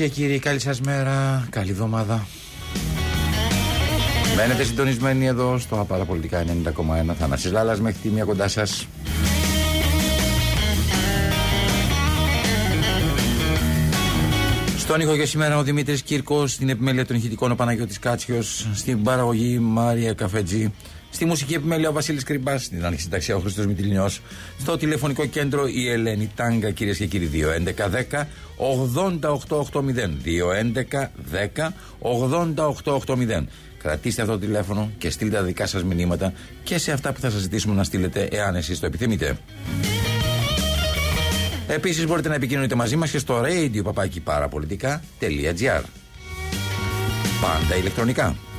Και κύριοι, καλή σας μέρα, καλή εβδομάδα. Μένετε συντονισμένοι εδώ στο Απαραπολιτικά 90,1. Θανάσης Λάλλας μέχρι τη μία κοντά σας. Στον ήχο και σήμερα ο Δημήτρης Κύρκος, στην επιμέλεια των ηχητικών ο Παναγιώτης Κάτσιος, στην παραγωγή Μάρια Καφετζή, Στη μουσική επιμέλεια ο Βασίλης Κρυμπάς, στην άνοιξη ταξιά ο Χρήστος Μητυλινιός. Στο τηλεφωνικό κέντρο η Ελένη Τάγκα, κυρίες και κύριοι, 2.11.10 8880. 2.11.10 Κρατήστε αυτό το τηλέφωνο και στείλτε τα δικά σας μηνύματα και σε αυτά που θα σας ζητήσουμε να στείλετε, εάν εσείς το επιθυμείτε. Επίσης μπορείτε να επικοινωνείτε μαζί μας και στο radio Πάντα ηλεκτρονικά.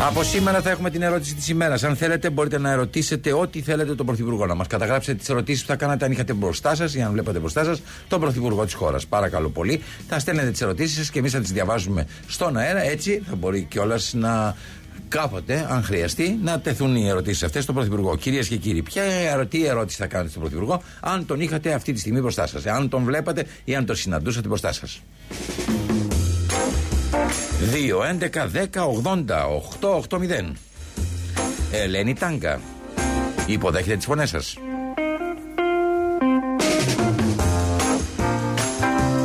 Από σήμερα θα έχουμε την ερώτηση της ημέρας. Αν θέλετε, μπορείτε να ερωτήσετε ό,τι θέλετε τον Πρωθυπουργό. Να μας καταγράψετε τις ερωτήσεις που θα κάνατε αν είχατε μπροστά σας ή αν βλέπατε μπροστά σας τον Πρωθυπουργό της χώρας. Παρακαλώ πολύ. Θα στέλνετε τις ερωτήσεις σας και εμείς θα τις διαβάζουμε στον αέρα. Έτσι θα μπορεί κιόλας να κάποτε, αν χρειαστεί, να τεθούν οι ερωτήσεις αυτές στον Πρωθυπουργό. Κυρίες και κύριοι, ποια τι ερώτηση θα κάνετε στον Πρωθυπουργό, αν τον είχατε αυτή τη στιγμή μπροστά σας, αν τον βλέπατε ή αν τον συναντούσατε μπροστά σας; 2, 11, 10, 80, 8, 8, 0. Ελένη Τάγκα. Υποδέχεται τις φωνές σας.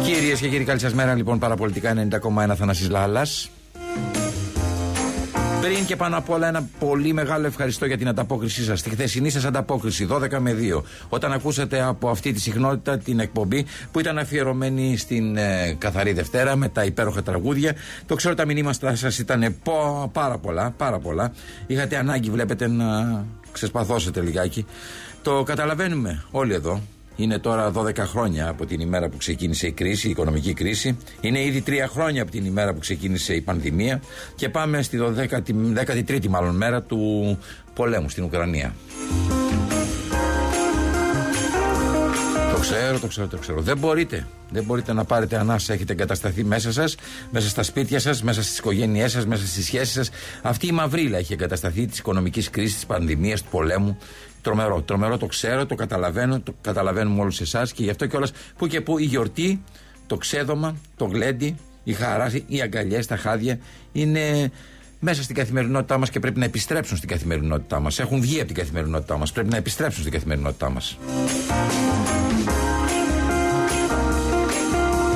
Κυρίες και κύριοι, καλή σας μέρα. Λοιπόν, παραπολιτικά 90,1 Θανασής Λάλλας. Πριν και πάνω απ' όλα ένα πολύ μεγάλο ευχαριστώ για την ανταπόκρισή σας. Τη χθεσινή σας ανταπόκριση 12 με 2. Όταν ακούσατε από αυτή τη συχνότητα την εκπομπή που ήταν αφιερωμένη στην ε, Καθαρή Δευτέρα με τα υπέροχα τραγούδια. Το ξέρω τα μηνύματα σας ήταν πάρα πολλά, πάρα πολλά. Είχατε ανάγκη, βλέπετε, να ξεσπαθώσετε λιγάκι. Το καταλαβαίνουμε όλοι εδώ. Είναι τώρα 12 χρόνια από την ημέρα που ξεκίνησε η κρίση, η οικονομική κρίση. Είναι ήδη 3 χρόνια από την ημέρα που ξεκίνησε η πανδημία. Και πάμε στη 13η μάλλον μέρα του πολέμου στην Ουκρανία. Το ξέρω, το ξέρω, το ξέρω. Δεν μπορείτε. Δεν μπορείτε να πάρετε ανάσα. Έχετε εγκατασταθεί μέσα σας, μέσα στα σπίτια σας, μέσα στις οικογένειές σας, μέσα στις σχέσεις σας. Αυτή η μαυρίλα έχει εγκατασταθεί της οικονομικής κρίσης, της πανδημίας, του πολέμου. Τρομερό. Τρομερό το ξέρω, το καταλαβαίνω, το καταλαβαίνουμε όλους εσάς και γι' αυτό κιόλας που και που η γιορτή, το ξέδωμα, το γλέντι, η χαρά, οι αγκαλιές, τα χάδια είναι μέσα στην καθημερινότητά μας και πρέπει να επιστρέψουν στην καθημερινότητά μας. Έχουν βγει από την καθημερινότητά μας. Πρέπει να επιστρέψουν στην καθημερινότητά μας.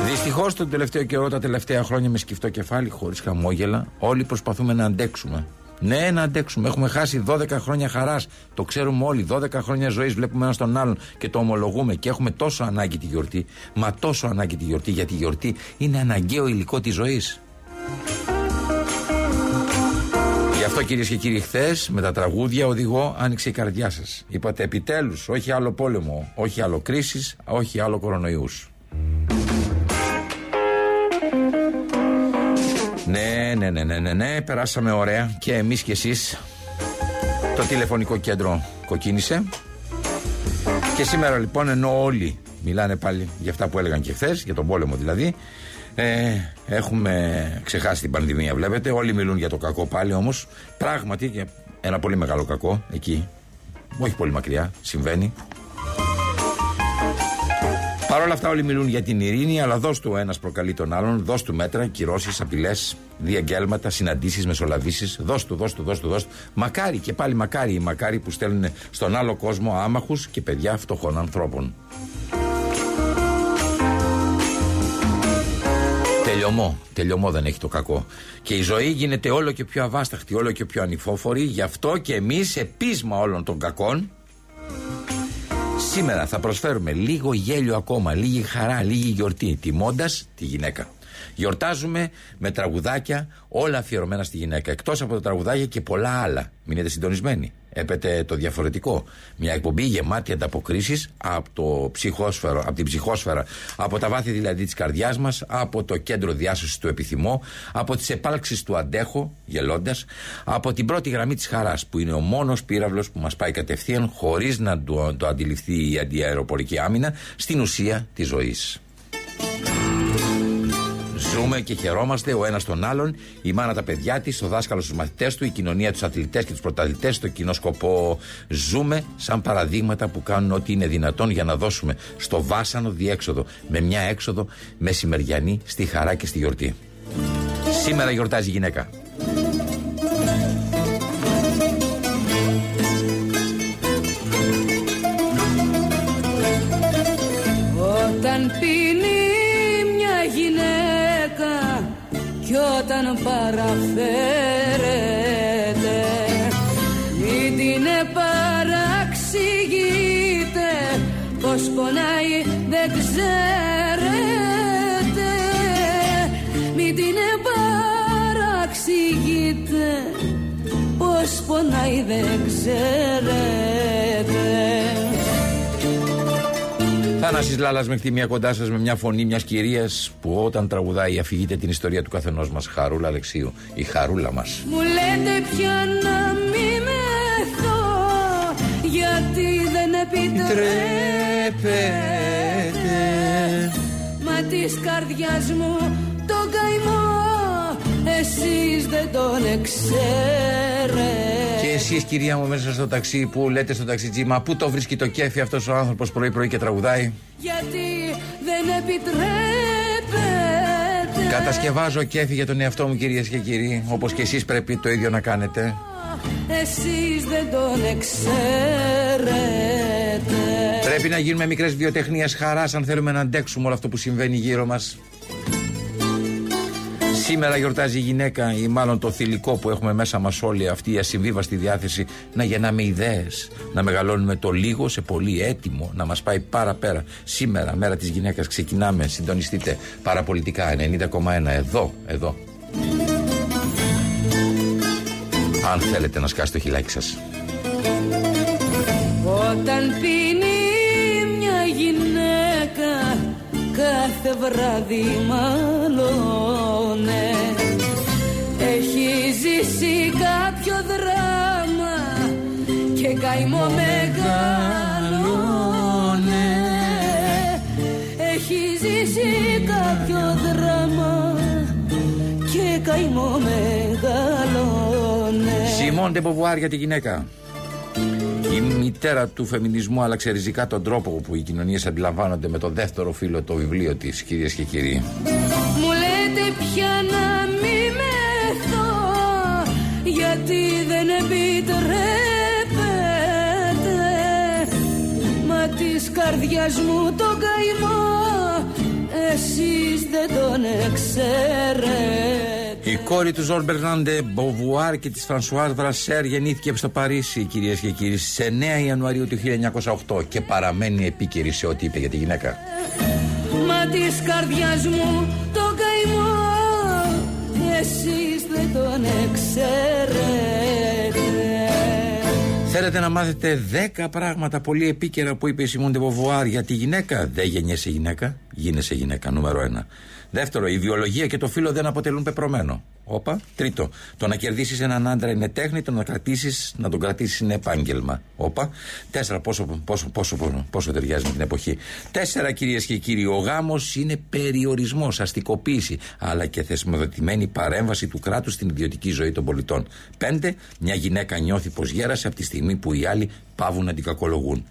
Δυστυχώς τον τελευταίο καιρό, τα τελευταία χρόνια με σκυφτό κεφάλι, χωρίς χαμόγελα, όλοι προσπαθούμε να αντέξουμε. Ναι, να αντέξουμε. Έχουμε χάσει 12 χρόνια χαράς. Το ξέρουμε όλοι. 12 χρόνια ζωής βλέπουμε ένας τον άλλον και το ομολογούμε. Και έχουμε τόσο ανάγκη τη γιορτή. Μα τόσο ανάγκη τη γιορτή, γιατί η γιορτή είναι αναγκαίο υλικό της ζωής. Γι' αυτό κυρίες και κύριοι, χθες με τα τραγούδια οδηγώ άνοιξε η καρδιά σας. Είπατε επιτέλους, όχι άλλο πόλεμο, όχι άλλο κρίση, όχι άλλο κορονοϊούς. Ναι, ναι, ναι, ναι, ναι, ναι, περάσαμε ωραία. Και εμείς και εσείς. Το τηλεφωνικό κέντρο κοκκίνησε. Και σήμερα λοιπόν ενώ όλοι μιλάνε πάλι για αυτά που έλεγαν και χθες, για τον πόλεμο δηλαδή ε, έχουμε ξεχάσει την πανδημία βλέπετε. Όλοι μιλούν για το κακό πάλι όμως πράγματι και ένα πολύ μεγάλο κακό εκεί όχι πολύ μακριά συμβαίνει Παρ' όλα αυτά, όλοι μιλούν για την ειρήνη, αλλά δώσ' του ένας προκαλεί τον άλλον, δώσ' του μέτρα, κυρώσεις, απειλές, διαγγέλματα, συναντήσεις, μεσολαβήσεις. Δώσ' του, δώσ' του, δώσ' του, δώσ' του. Μακάρι και πάλι μακάρι οι μακάρι που στέλνουν στον άλλο κόσμο άμαχους και παιδιά φτωχών ανθρώπων. Τελειωμό. Τελειωμό δεν έχει το κακό. Και η ζωή γίνεται όλο και πιο αβάσταχτη, όλο και πιο ανηφόφορη. Γι' αυτό και εμείς, επίσημα όλων των κακών, Σήμερα θα προσφέρουμε λίγο γέλιο ακόμα, λίγη χαρά, λίγη γιορτή, τιμώντας τη γυναίκα. Γιορτάζουμε με τραγουδάκια, όλα αφιερωμένα στη γυναίκα. Εκτός από τα τραγουδάκια και πολλά άλλα. Μείνετε συντονισμένοι. Έπεται το διαφορετικό. Μια εκπομπή γεμάτη ανταποκρίσεις από, το ψυχόσφαιρο, από την ψυχόσφαιρα, από τα βάθη δηλαδή της καρδιάς μας, από το κέντρο διάσωσης του επιθυμώ, από τις επάλξεις του αντέχω, γελώντας, από την πρώτη γραμμή της χαράς, που είναι ο μόνος πύραυλος που μας πάει κατευθείαν, χωρίς να το, το αντιληφθεί η αντιαεροπορική άμυνα, στην ουσία της ζωής. Ζούμε και χαιρόμαστε ο ένας τον άλλον, η μάνα τα παιδιά της, ο δάσκαλος τους μαθητές του, η κοινωνία τους αθλητές και τους πρωταθλητές, το κοινό σκοπό. Ζούμε σαν παραδείγματα που κάνουν ό,τι είναι δυνατόν για να δώσουμε στο βάσανο διέξοδο με μια έξοδο μεσημεριανή στη χαρά και στη γιορτή. Σήμερα γιορτάζει η γυναίκα. Όταν πίνει όταν παραφέρεται μην την παραξηγείτε πως πονάει δεν ξέρετε μην την παραξηγείτε πως πονάει δεν ξέρετε Θάναση Λάλας με μία κοντά σας με μια φωνή μιας κυρίας που όταν τραγουδάει αφηγείται την ιστορία του καθενός μας. Χαρούλα Αλεξίου, η χαρούλα μας. Μου λέτε πια να μην μεθώ γιατί δεν επιτρέπετε Μα της καρδιάς μου το καημό εσείς δεν τον εξέρετε Και εσείς, κυρία μου, μέσα στο ταξί που λέτε στο ταξιτζί, μα πού το βρίσκει το κέφι αυτός ο άνθρωπος πρωί-πρωί και τραγουδάει; Γιατί δεν επιτρέπετε Κατασκευάζω κέφι για τον εαυτό μου, κυρίες και κύριοι, όπως και εσείς πρέπει το ίδιο να κάνετε. Εσείς δεν τον εξέρετε Πρέπει να γίνουμε μικρές βιοτεχνίες χαράς αν θέλουμε να αντέξουμε όλο αυτό που συμβαίνει γύρω μας. Σήμερα γιορτάζει η γυναίκα ή μάλλον το θηλυκό που έχουμε μέσα μας όλοι αυτή η ασυμβίβαστη διάθεση να γεννάμε ιδέες, να μεγαλώνουμε το λίγο σε πολύ έτοιμο, να μας πάει παραπέρα. Σήμερα, μέρα της γυναίκας, ξεκινάμε, συντονιστείτε παραπολιτικά 90,1 εδώ, εδώ. Αν θέλετε να σκάσετε το χιλάκι σας. Όταν πίνει κάθε βράδυ μαλώνε. Έχει ζήσει κάποιο δράμα και καημό μεγαλώνε. Έχει ζήσει κάποιο δράμα και καημό μεγάλονε. Σιμόν ντε Μποβουάρ για τη γυναίκα. Η μητέρα του φεμινισμού άλλαξε ριζικά τον τρόπο που οι κοινωνίες αντιλαμβάνονται με το δεύτερο φύλο το βιβλίο της, κυρίες και κύριοι. Μου λέτε πια να μη μεθώ γιατί δεν επιτρέπεται Μα της καρδιάς μου το καημό εσείς δεν τον ξέρετε Η κόρη του Ζορζ Μπερτράν ντε Μποβουάρ και της Φρανσουάζ Μπρασέρ γεννήθηκε στο Παρίσι, κυρίες και κύριοι, στις 9 Ιανουαρίου του 1908 και παραμένει επίκαιρη σε ό,τι είπε για τη γυναίκα. Μα της καρδιάς μου το καημό εσείς δεν τον ξέρετε Θέλετε να μάθετε 10 πράγματα πολύ επίκαιρα που είπε η Σιμών Ντεβοβουάρ για τη γυναίκα; Δεν γεννιέσαι γυναίκα, γίνεσαι γυναίκα. Νούμερο 1. Δεύτερο, η βιολογία και το φύλλο δεν αποτελούν πεπρωμένο. Όπα. Τρίτο, το να κερδίσεις έναν άντρα είναι τέχνη, το να, κρατήσεις, να τον κρατήσεις είναι επάγγελμα. Όπα. Τέσσερα, πόσο, πόσο, πόσο, πόσο, πόσο ταιριάζει με την εποχή. Τέσσερα, κυρίες και κύριοι, ο γάμος είναι περιορισμός, αστικοποίηση, αλλά και θεσμοδοτημένη παρέμβαση του κράτους στην ιδιωτική ζωή των πολιτών. Πέντε, μια γυναίκα νιώθει πως γέρασε από τη στιγμή που οι άλλοι παύουν να την κακολογούν.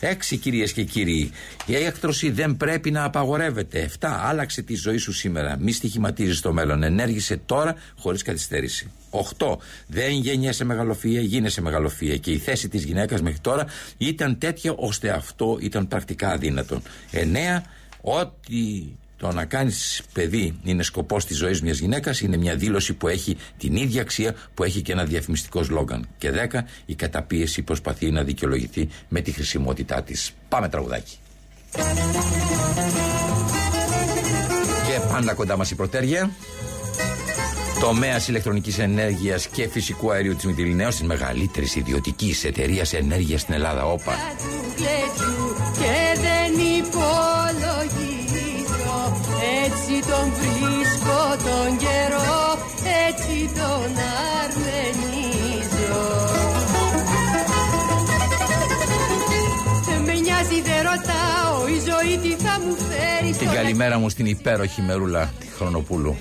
Έξι κυρίες και κύριοι, η έκτρωση δεν πρέπει να απαγορεύεται. Εφτά, άλλαξε τη ζωή σου σήμερα. Μη στοιχηματίζεις το μέλλον. Ενέργησε τώρα χωρίς καθυστέρηση. Οχτώ, δεν γεννιέσαι μεγαλοφυΐα, γίνεσαι μεγαλοφυΐα. Και η θέση της γυναίκας μέχρι τώρα ήταν τέτοια ώστε αυτό ήταν πρακτικά αδύνατον. Εννέα, ότι το να κάνεις παιδί είναι σκοπός της ζωής μιας γυναίκας, είναι μια δήλωση που έχει την ίδια αξία που έχει και ένα διαφημιστικό σλόγκαν. Και δέκα, η καταπίεση προσπαθεί να δικαιολογηθεί με τη χρησιμότητά της. Πάμε τραγουδάκι. Και Πάντα κοντά μας η προτέρια. Τομέας ηλεκτρονικής ενέργειας και φυσικού αερίου της Μητυλινέω, της μεγαλύτερης ιδιωτικής εταιρείας ενέργειας στην Ελλάδα. Όπα. Και δεν υπολογίζω. Έτσι τον βρίσκω τον καιρό. Έτσι τον αρμενίζω. Δεν με νοιάζει, δεν ρωτάω. Η ζωή τι θα μου φέρει. Την καλημέρα μου στην υπέροχη μερούλα τη Χρονοπούλου.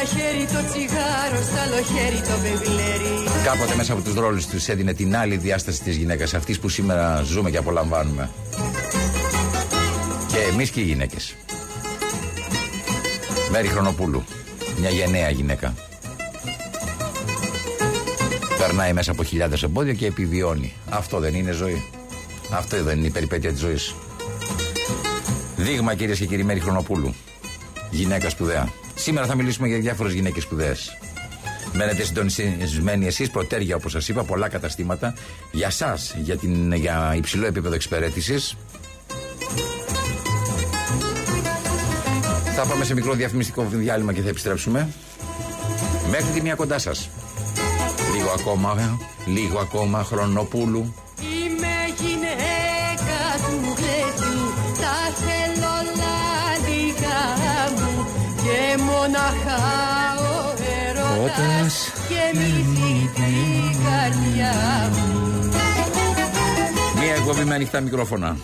Ένα χέρι το τσιγάρο, στο άλλο χέρι το μπεγλέρι. Κάποτε μέσα από τους ρόλους τους έδινε την άλλη διάσταση της γυναίκας, αυτής που σήμερα ζούμε και απολαμβάνουμε. Και εμείς και οι γυναίκες. Μέρη Χρονοπούλου. Μια γενναία γυναίκα. Περνάει μέσα από χιλιάδες εμπόδια και επιβιώνει. Αυτό δεν είναι ζωή. Αυτό δεν είναι η περιπέτεια της ζωής. Δείγμα κυρίες και κύριοι Μέρη Χρονοπούλου. Γυναίκας σπουδαία. Σήμερα θα μιλήσουμε για διάφορες γυναίκες σπουδαίες. Μένετε συντονισμένοι εσείς, προτέρια όπως σας είπα, πολλά καταστήματα. Για εσά, για, την, για υψηλό επίπεδο εξυπηρέτησης. Θα πάμε σε μικρό διαφημιστικό διάλειμμα και θα επιστρέψουμε. Μέχρι τη μία κοντά σας. Λίγο ακόμα, λίγο ακόμα, Χρονοπούλου. Και μοναχά ο Έρωτας έρωτας Γεμίζει την καρδιά μου Μία εκπομπή με ανοιχτά μικρόφωνα.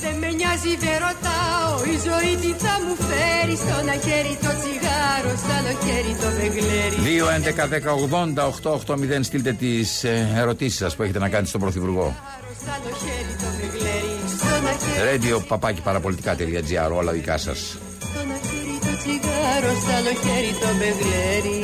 Δεν με νοιάζει δεν ρωτάω Η ζωή τι θα μου φέρει Στο ένα χέρι το τσιγάρο Στο άλλο χέρι το βεγλέρι 2, 11, 10, 80, 8, 8, 0 στείλτε τις ερωτήσεις σας που έχετε να κάνετε στον Πρωθυπουργό. Στο άλλο χέρι το βεγλέρι Στο ένα χέρι Radio παπάκι παραπολιτικά.gr, όλα δικά σας. Τσιγάρο Στο άλλο χέρι το βεγλέρι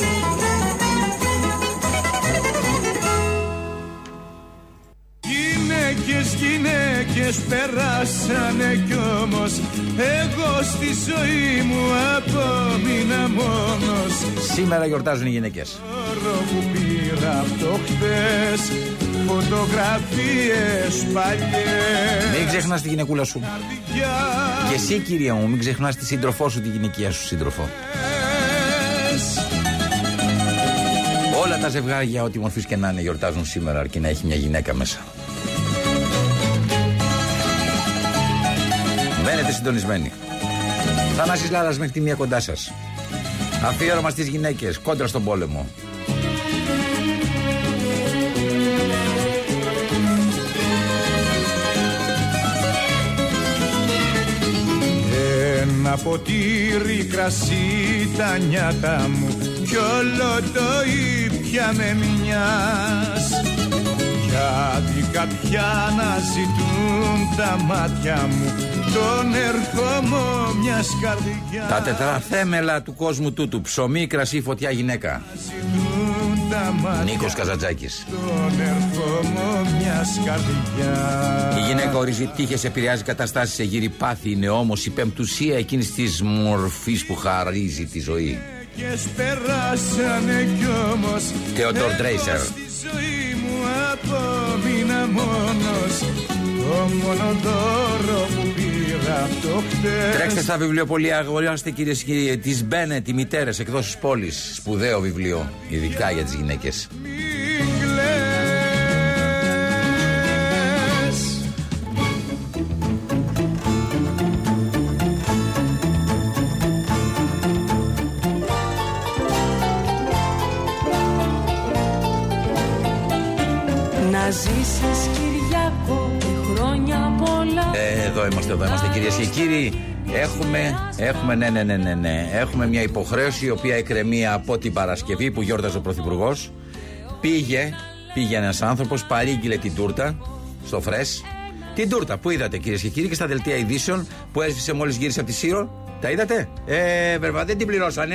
Γυναίκες, γυναίκες περάσανε κι όμως. Εγώ στη ζωή μου απόμεινα μόνος. Σήμερα γιορτάζουν οι γυναίκες. Τώρα που πήρα από το χτες Φωτογραφίες παλιές Μην ξεχνάς τη γυναικούλα σου. Καρδιάς Και εσύ, κυρία μου, μην ξεχνάς τη σύντροφό σου, τη γυναικεία σου σύντροφο. Όλα τα ζευγάρια, ό,τι μορφής και να είναι, γιορτάζουν σήμερα, αρκεί να έχει μια γυναίκα μέσα. Μένετε συντονισμένοι. Θανάσης Λάρας μέχρι τη μία κοντά σας. Αφιέρωμα στις γυναίκες, κόντρα στον πόλεμο. Ένα ποτήρι κρασί τα νιάτα μου κι όλο το ήπια με μιας γιατί κάποια να ζητούν τα μάτια μου τον ερχομό μιας καρδιάς Τα τετραθέμελα του κόσμου τούτου. Ψωμί, κρασί, φωτιά, γυναίκα. ζητούν τα μάτια Νίκος Καζατζάκης. τον ερχομό μιας καρδιάς Η γυναίκα ορίζει τύχες, επηρεάζει καταστάσεις, σε γύρει πάθη. Είναι όμως η πεμπτουσία εκείνης της μορφής που χαρίζει τη ζωή. Γυναίκες περάσανε κι όμως Theodore εγώ Dreiser. Στη ζωή μου απόμεινα μόνος Το μόνο Τρέξτε στα βιβλιοπολία, αγοράστε κυρίες και κύριοι τη Μπένετ, οι μητέρες εκδόσεις πόλης. Σπουδαίο βιβλίο, ειδικά για τις γυναίκες. Κύριοι. Έχουμε, έχουμε, ναι, ναι, ναι, ναι, ναι. Έχουμε μια υποχρέωση η οποία εκκρεμεί από την Παρασκευή που γιόρταζε ο Πρωθυπουργός. Πήγε, πήγε ένας άνθρωπος, παρήγγειλε την τούρτα στο φρέσ. Την τούρτα που είδατε κυρίες και κύριοι και στα δελτία ειδήσεων που έσβησε μόλις γύρισε από τη Σύρο. Τα είδατε; Ε, βέβαια δεν την πληρώσανε.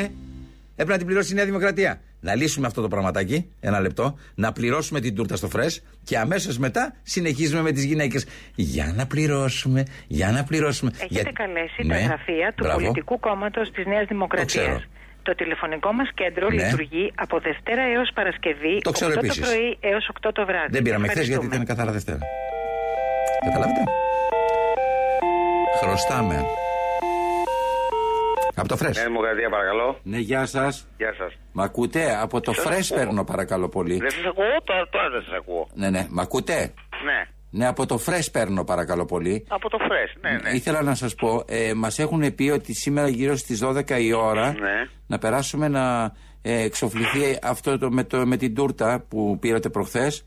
Έπρεπε να την πληρώσει η Νέα Δημοκρατία. Να λύσουμε αυτό το πραγματάκι, ένα λεπτό, να πληρώσουμε την τούρτα στο φρέσ και αμέσως μετά συνεχίζουμε με τις γυναίκες. Για να πληρώσουμε, για να πληρώσουμε. Έχετε Για- καλέσει Ναι, τα γραφεία του μπράβο. πολιτικού κόμματος της Νέας Δημοκρατίας. ξέρω. Το τηλεφωνικό μας κέντρο Ναι. λειτουργεί από Δευτέρα έως Παρασκευή, Το ξέρω 8 επίσης. το πρωί έως 8 το βράδυ. Δεν πήραμε χθες γιατί Ευχαριστούμε. ήταν καθαρά Δευτέρα. Καταλάβετε. Χρωστάμε. Από το φρέσ. Νέα Δημοκρατία, παρακαλώ. Ναι, γεια σας. Γεια σας. Μ' ακούτε; Από το Σας φρέσ ακούω. παίρνω, παρακαλώ πολύ. Δεν σας ακούω, τώρα, τώρα δεν σας ακούω. Ναι, ναι. Μ' ακούτε; Ναι. Ναι, από το φρέσ παίρνω, παρακαλώ πολύ. Από το φρέσ, ναι, ναι. Ήθελα να σας πω, ε, μας έχουν πει ότι σήμερα γύρω στις 12 η ώρα Ναι. να περάσουμε να ε, εξοφληθεί αυτό το, με, το, με την τούρτα που πήρατε προχθές.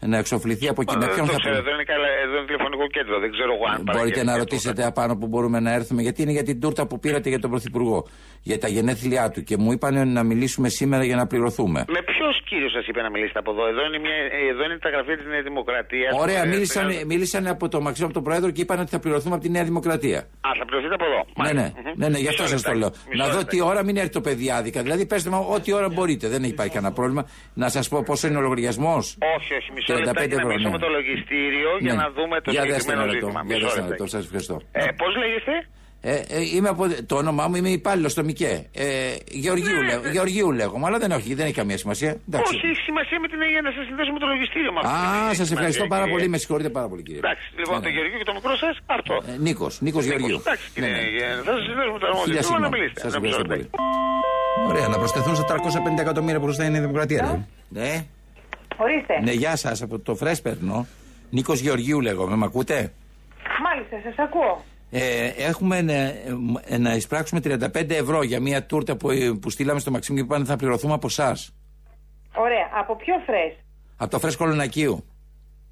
Να εξοφληθεί από εκεί. Μα, Με δεν ποιον το θα ξέρω, πρέπει. εδώ είναι, καλά, εδώ είναι τηλεφωνικό κέντρο, δεν ξέρω εγώ αν Μπορείτε παραγγέλνει να και ρωτήσετε τούτα. απάνω που μπορούμε να έρθουμε, γιατί είναι για την τούρτα που πήρατε για τον Πρωθυπουργό, για τα γενέθλιά του. Και μου είπαν να μιλήσουμε σήμερα για να πληρωθούμε. Με ποιος κύριο σας είπε να μιλήσετε από εδώ, εδώ είναι, μια, εδώ είναι τα γραφεία της Νέας Δημοκρατίας. Ωραία, Ε, μίλησαν, ε, μίλησαν από το Μαξίμου, από τον Πρόεδρο και είπαν ότι θα πληρωθούμε από τη Νέα Δημοκρατία. Α, θα πληρωθείτε από εδώ. Ναι, ναι, Μάλιστα. ναι, ναι, γι' αυτό Μισό σας το λέω. λεπτάκι, Να μισό δω τι λεπτάκι. ώρα μην έρθει το παιδί άδικα. Δηλαδή, πέστε μου ό,τι ώρα μπορείτε. Δεν υπάρχει κανένα πρόβλημα. Να σας πω πόσο είναι ο λογαριασμός. Όχι, όχι, μισό 35 λεπτάκι να ευρώ, μιλήσουμε ναι. με το λογιστήριο για να δούμε το Για δέστε συγκεκριμένο ένα λεπτό. ζήτημα. Για Μισό δέστε ένα λεπτό. λεπτάκι. Σας ευχαριστώ. Ε, Πώς λέγεστε, Ε, ε, είμαι από, το όνομά μου είμαι υπάλληλο στο ΜΙΚΕ. Ε, Γεωργίου, λέγω, Γεωργίου λέγομαι, αλλά δεν, έχει, δεν έχει καμία σημασία. Εντάξει. Όχι, έχει σημασία με την για να σας συνδέσουμε το λογιστήριο μα. Α, σας ευχαριστώ πάρα πολύ. Με συγχωρείτε πάρα πολύ, κύριε. Εντάξει, λοιπόν, Ναι, το ναι. Γεωργίου και το μικρό σας, αυτό. Ε, Νίκος, Νίκος Γεωργίου. Εντάξει, Ναι, κύριε, ναι. ε, θα σας συνδέσουμε το Χίλια αρμόδιο να συγγνώμη. μιλήσετε. Σας Ένα ευχαριστώ μισό πολύ. λεπτάκι. Ωραία, να προσθεθούν στα 350 εκατομμύρια που μπροστά είναι η Δημοκρατία. λέει. Ναι. Ορίστε. Ναι, γεια σας, από το Φρέσ παίρνω. Νίκος Γεωργίου λέγομαι, με ακούτε; Μάλιστα, σας ακούω. Ε, έχουμε να, ε, να εισπράξουμε 35 ευρώ για μια τούρτα που, που στείλαμε στο Μαξίμ και είπαν θα πληρωθούμε από εσάς. Ωραία. Από ποιο φρέσ. Από το Φρέσ Κολονακίου.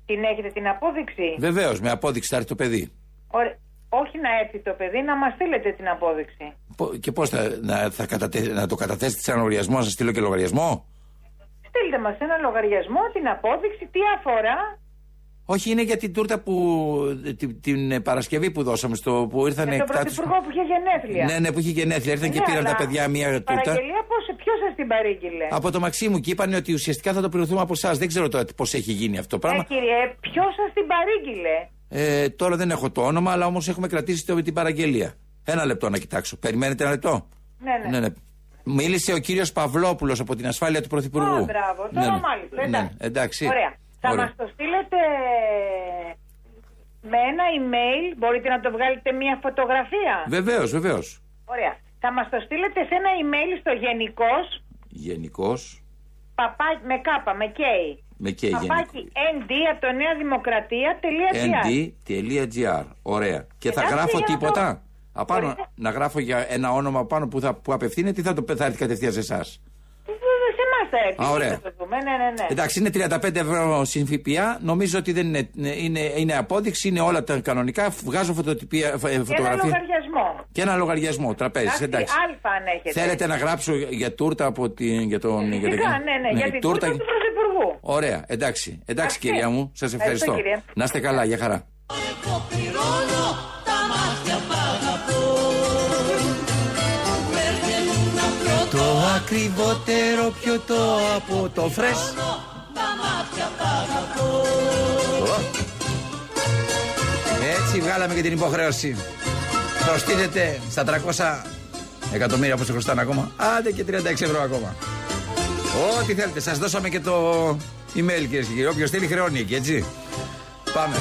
Την έχετε την απόδειξη; Βεβαίως, με απόδειξη θα έρθει το παιδί. Ωραία. Όχι να έρθει το παιδί, να μας στείλετε την απόδειξη. Πο- Και πώς θα, να, θα κατατε- να το καταθέσετε σε ένα λογαριασμό, να σας στείλω και λογαριασμό; Στείλτε μας ένα λογαριασμό, την απόδειξη, τι αφορά. Όχι, είναι για την τούρτα που. την, την ε, Παρασκευή που δώσαμε, στο, που ήρθαν Για τον εκτά τους- Πρωθυπουργό που είχε γενέθλια. Ναι, ναι, που είχε γενέθλια. Ήρθαν και Ναι, πήραν τα αλλά παιδιά μία τούρτα. Παραγγελία πώς, ποιος σας την παρήγγειλε; Από το Μαξίμου και είπαν ότι ουσιαστικά θα το πληρωθούμε από εσάς. Δεν ξέρω τώρα πώς έχει γίνει αυτό το Ε, πράγμα. κύριε, ποιος σας την παρήγγειλε; Ε, τώρα δεν έχω το όνομα, αλλά όμως έχουμε κρατήσει το, την παραγγελία. Ένα λεπτό να κοιτάξω. Περιμένετε ένα λεπτό; Ναι, ναι. Μίλησε ο κύριος Παυλόπουλος από την ασφάλεια του Πρωθυπουργού. Α, μπράβο. Τώρα μάλιστα. Ναι, εντάξει. εντάξει. Ωραία. Θα Ωραία. μας το στείλετε με ένα email. Μπορείτε να το βγάλετε μια φωτογραφία. Βεβαίως, βεβαίως. Ωραία. Θα μας το στείλετε σε ένα email στο γενικός Γενικώ. παπάκι με κάπα, με K. Με και Παπάκι nd από το νέα δημοκρατία.gr nd.gr. Ωραία. Και θα Εντάξει, γράφω για να το- τίποτα; Απάνω, Μπορείτε. να γράφω για ένα όνομα πάνω που, θα, που απευθύνεται ή θα, το, θα έρθει κατευθείαν σε εσάς; Βέβαια, σε εμάς θα έρθει. Α, ωραία. Θα το δούμε. Ναι, ναι, ναι. Εντάξει, είναι 35 ευρώ συν ΦΠΑ. Νομίζω ότι δεν είναι, είναι, είναι απόδειξη, είναι όλα τα κανονικά. Βγάζω φωτοτυπία, ε, Και ένα φωτογραφία. λογαριασμό. Και ένα λογαριασμό, τραπέζι. Εντάξει, Εντάξει. αλφα αν έχετε. Θέλετε να γράψω για τούρτα από την. Για τον, για Φυσικά, την- ναι, ναι, για την τούρτα του Πρωθυπουργού. Ωραία, εντάξει. Εντάξει, Εντάξει. κυρία μου, σας ευχαριστώ. Ευχαριστώ, κύριε. Να είστε καλά, για χαρά. Το ακριβότερο πιωτό από το φρες. Ω. Έτσι βγάλαμε και την υποχρέωση. Προστίθεται στα 300 εκατομμύρια που σε χρωστάνε ακόμα. Άντε και 36 ευρώ ακόμα. Ό,τι θέλετε, σας δώσαμε και το email κυρίες και κύριοι. Όποιος θέλει χρεώνει εκεί, έτσι. Πάμε.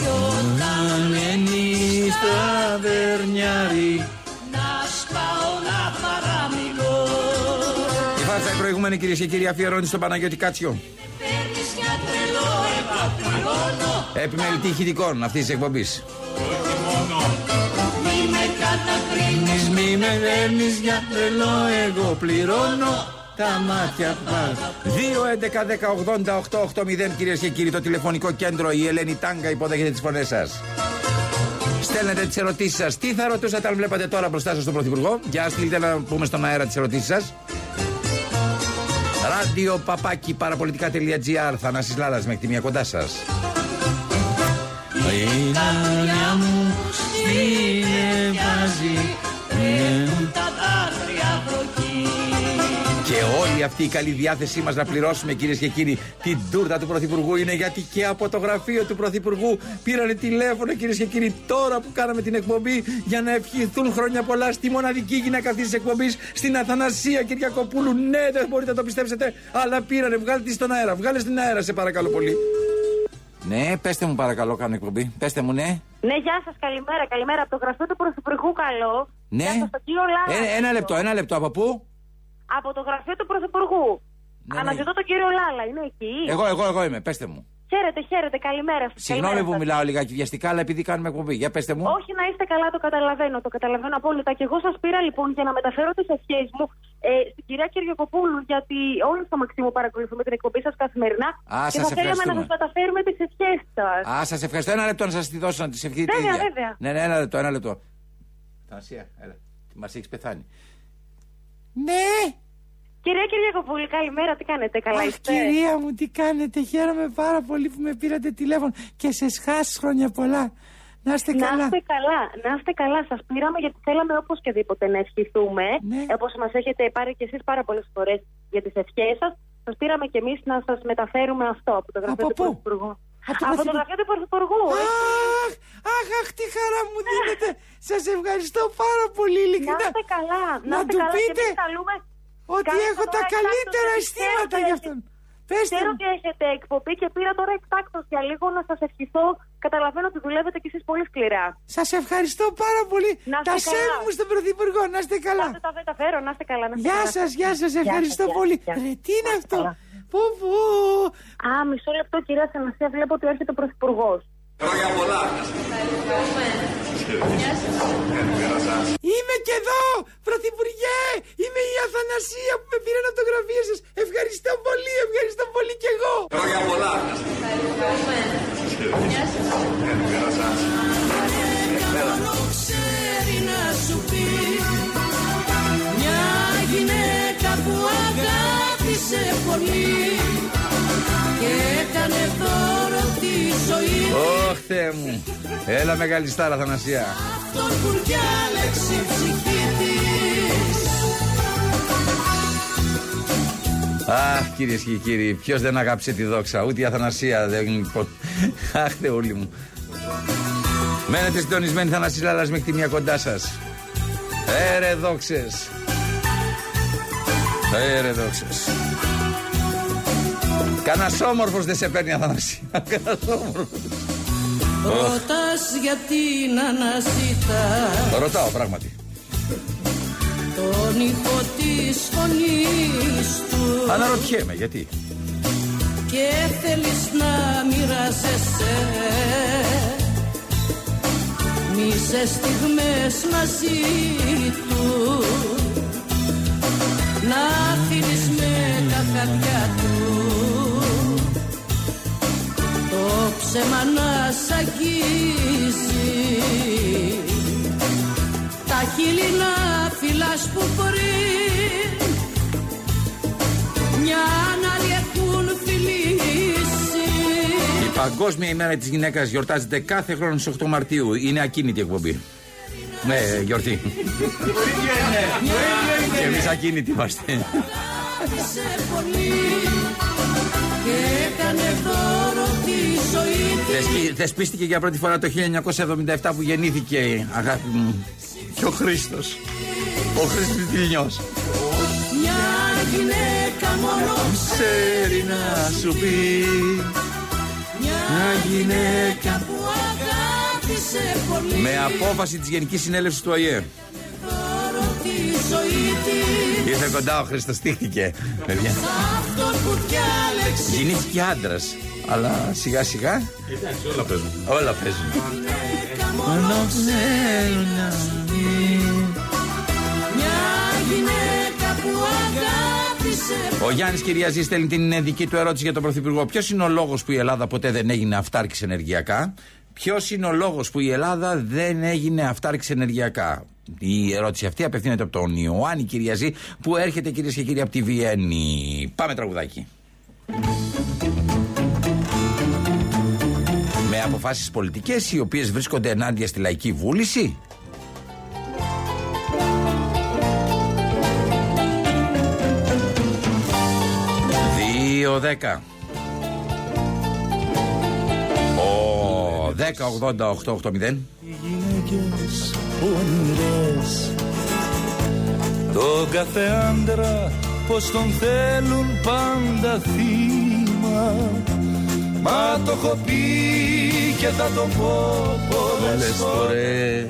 Όταν μένει στα βερνιάρι προηγούμενη κυρίες και κύριοι αφιερώνει στον Παναγιώτη Κάτσιο. Επιμελητή ηχητικών αυτής της εκπομπής. Μη με δέρνεις για τρελό εγώ πληρώνω τα μάτια πάλι 2-11-10-80-8-8-0 κυρίες και κύριοι το τηλεφωνικό κέντρο η Ελένη Τάγκα υποδέχεται τις φωνές σας Στέλνετε τις ερωτήσεις σας Τι θα ρωτούσατε αν βλέπατε τώρα μπροστά σας τον Πρωθυπουργό; Για στείλτε να πούμε στον αέρα τις ερωτήσεις σας Ράδιο παπάκι παραπολιτικά.gr Θανάσης Λάλας μέχρι τη μία κοντά σας. Η νάνια μου συνεβάζει και όλη αυτή η καλή διάθεσή μας να πληρώσουμε κυρίες και κύριοι την τούρτα του Πρωθυπουργού είναι γιατί και από το γραφείο του Πρωθυπουργού πήρανε τηλέφωνο κυρίες και κύριοι τώρα που κάναμε την εκπομπή για να ευχηθούν χρόνια πολλά στη μοναδική γυναίκα αυτής της εκπομπής στην Αθανασία Κυριακοπούλου. Ναι, δεν μπορείτε να το πιστέψετε, αλλά πήρανε. Βγάλτε τη στον αέρα, βγάλε στην αέρα, σε παρακαλώ πολύ. Ναι, πέστε μου παρακαλώ, κάνω εκπομπή. Πέστε μου, ναι. Ναι, γεια σας, καλημέρα. Καλημέρα από το γραφείο του Πρωθυπουργού, καλό. Ναι. Γεια σας, τον κύριο Λάλα. Ε, ένα λεπτό, ένα λεπτό. Από πού; Από το γραφείο του Πρωθυπουργού. Ναι, Αναζητώ τον κύριο Λάλα, είναι εκεί. Εγώ, εγώ, εγώ είμαι. Πέστε μου. Χαίρετε, χαίρετε, καλημέρα σας. Συγγνώμη που μιλάω λιγάκι βιαστικά, αλλά επειδή κάνουμε εκπομπή. Για πέστε μου. Όχι να είστε καλά, το καταλαβαίνω. Το καταλαβαίνω απόλυτα. Και εγώ σας πήρα λοιπόν για να μεταφέρω τις ευχές μου ε, στην κυρία Κυριακοπούλου, γιατί όλοι στο Μαξίμου παρακολουθούμε την εκπομπή σας καθημερινά. Α, και σας θα θέλαμε να ευχαριστούμε. σας μεταφέρουμε τις ευχές σας. Α, σας ευχαριστώ. Ένα λεπτό να σας τη δώσω να τη ευχηθείτε. Βέβαια, ίδια. βέβαια. Ναι, ναι, ένα λεπτό, ένα λεπτό. Θανασία, έλα. Μας έχεις πεθάνει. Ναι! Κυρία Κυριακοπούλου, καλημέρα, τι κάνετε, καλά Αχ, είστε; κυρία μου, τι κάνετε. Χαίρομαι πάρα πολύ που με πήρατε τηλέφωνο και σε σχάσει χρόνια πολλά. Να είστε Να καλά. είστε καλά, να είστε καλά. Σας πήραμε γιατί θέλαμε οπωσδήποτε να ευχηθούμε. Ναι. Όπως μας έχετε πάρει και εσείς πάρα πολλές φορές για τις ευχές σας. Σας πήραμε και εμείς να σας μεταφέρουμε αυτό από το γραφείο Από του πού; Πρωθυπουργού. Από το Από το Πρωθυπουργό. γραφείο του Πρωθυπουργού. Αχ, αχ, αχ, τι χαρά μου δίνετε. Σας ευχαριστώ πάρα πολύ, Να ειλικρινά. είστε καλά, να, Να είστε του καλά. πείτε Και εμείς καλούμε... Ότι Κάντε έχω τώρα τα εκτάκτως, καλύτερα γιατί αισθήματα ξέρω για ότι αυτόν. Πέστε Ξέρω μου. ότι έχετε εκπομπή και πήρα τώρα εκτάκτος για λίγο να σας ευχηθώ. Καταλαβαίνω ότι δουλεύετε κι εσείς πολύ σκληρά. Σας ευχαριστώ πάρα πολύ. Να είστε Τα καλά. σέβη μου στον Πρωθυπουργό. Να είστε καλά. Θα τα μεταφέρω, να είστε καλά. Να είστε Γεια καλά. σας, γεια σας. Ευχαριστώ γεια πολύ. σας, γεια σας. Ρε, τι είναι Να είστε αυτό; Καλά. Πού, πού. Α, μισό λεπτό, κυρία Θανασία, βλέπω ότι έρχεται ο Πρωθυπουργός. Είμαι και εδώ, Πρωθυπουργέ! Είμαι η Αθανασία που με πήρε από το γραφείο σας. Ευχαριστώ πολύ, ευχαριστώ πολύ κι εγώ. ξέρει να σου πει Μια γυναίκα που αγάπησε πολύ Και έκανε δώρο τη ζωή Ωχ, Θεέ μου. Έλα, μεγάλη στάρα, Αθανασία. Αυτόν που διάλεξε η ψυχή της Αχ, κυρίες και κύριοι, ποιος δεν αγάπησε τη δόξα, ούτε η Αθανασία. Δεν... Αχ, Θεούλη μου. Μένετε συντονισμένοι, Θανασία Λάλλας μέχρι τη μία κοντά σας. Έρε δόξες. Έρε δόξες. Κανένας όμορφος δεν σε παίρνει, Αθανασία. Κανένας όμορφος. Ρωτάς γιατί να αναζητάς Το ρωτάω, πράγματι. Τον ήχο της φωνής του Αναρωτιέμαι, γιατί. και θέλεις να μοιράζεσαι μισές στιγμές μαζί τους να αφήνεις με τα χαρτιά του το ψέμα να σ' αγγίζει τα χείλη να φυλάς που πριν μια άλλη έχουν φιλήσει Η Παγκόσμια ημέρα της γυναίκας γιορτάζεται κάθε χρόνο στις 8 Μαρτίου. Είναι ακίνητη εκπομπή. Ναι, γιορτή. Και εμείς ακίνητοι είμαστε. σε πολύ και έκανε δώρο τη ζωή της Θεσπι- Θεσπίστηκε για πρώτη φορά το 1977 που γεννήθηκε, αγάπη μου, και ο Χρήστος. Ο Χρήστος Τιλνιός. μια γυναίκα μόνο Ξέρει να σου πει μια γυναίκα που αγάπησε πολύ με απόφαση της Γενικής Συνέλευσης του ΟΗΕ. Ήρθε κοντά ο Χρήστος, στήχτηκε. Παιδιά. αυτόν που διάλεξε Γεννήθηκε άντρας. Αλλά σιγά σιγά. όλα παίζουν. Όλα παίζουν. μόνο ξέρει να μια γυναίκα που αγάπησε Ο Γιάννης Κυριαζής στέλνει την δική του ερώτηση για τον Πρωθυπουργό. Ποιος είναι ο λόγος που η Ελλάδα ποτέ δεν έγινε αυτάρκης ενεργειακά; Ποιος είναι ο λόγος που η Ελλάδα δεν έγινε αυτάρκης ενεργειακά; Η ερώτηση αυτή απευθύνεται από τον Ιωάννη Κυριαζή που έρχεται κυρίες και κύριοι από τη Βιέννη. Πάμε τραγουδάκι. Με αποφάσεις πολιτικές οι οποίες βρίσκονται ενάντια στη λαϊκή βούληση; Δύο δέκα. Ο 10 80 8 8 0. Οι γυναίκες όνειρες Το κάθε άντρα πως τον θέλουν πάντα θύμα. Μα το έχω πει και θα το πω πολλές φορές.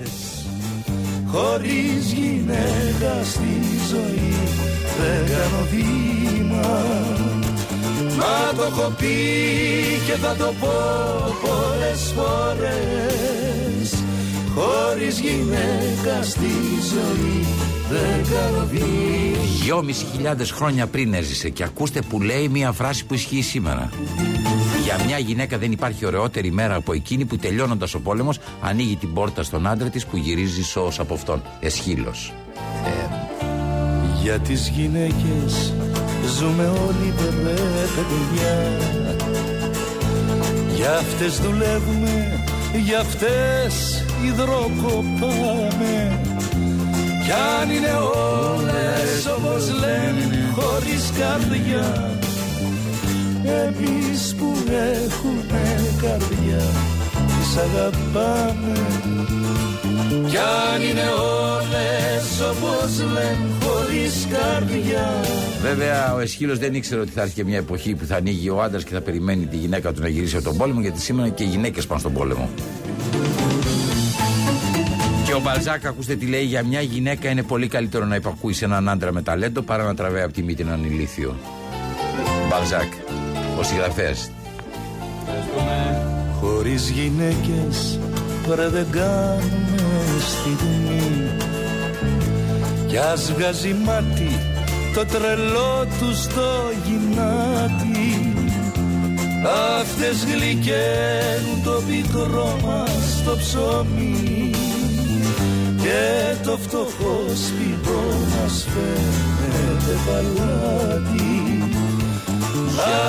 Χωρίς γυναίκα στη ζωή δεν κάνω βήμα. Μα το έχω πει και θα το πω πολλές φορές Χωρίς γυναίκα στη ζωή δεν κάνω βήμα Δυόμισι χιλιάδες χρόνια πριν έζησε και ακούστε που λέει μια φράση που ισχύει σήμερα. Για μια γυναίκα δεν υπάρχει ωραιότερη μέρα από εκείνη που τελειώνοντας ο πόλεμος ανοίγει την πόρτα στον άντρα της που γυρίζει σώο από αυτόν. Εσχύλος. Για τις γυναίκες ζούμε όλοι μπερδέ παιδιά Για αυτές δουλεύουμε, για αυτές υδροκοπάμε Κι αν είναι όλες όπως λένε χωρίς καρδιά. Εμείς που έχουμε καρδιά τις αγαπάμε κι αν είναι όλες όπως λένε χωρίς καρδιά Βέβαια, ο Εσχύλος δεν ήξερε ότι θα έρθει και μια εποχή που θα ανοίγει ο άντρας και θα περιμένει τη γυναίκα του να γυρίσει από τον πόλεμο, γιατί σήμερα και οι γυναίκες πάνε στον πόλεμο. Και ο Μπαλζάκ, ακούστε τι λέει, για μια γυναίκα είναι πολύ καλύτερο να υπακούεις σε έναν άντρα με ταλέντο παρά να τραβάει από τη μύτη έναν ηλίθιο. Μπαλζάκ, ο συγγραφέας. Χωρίς γυναίκες τώρα δεν κάνουμε στιγμή. Κι ας βγάζει μάτι το τρελό του στο γυνάτι Αυτές γλυκαίνουν το πικρό μας το ψωμί. Και το φτωχό σπιτό μας φαίνεται παλάτι.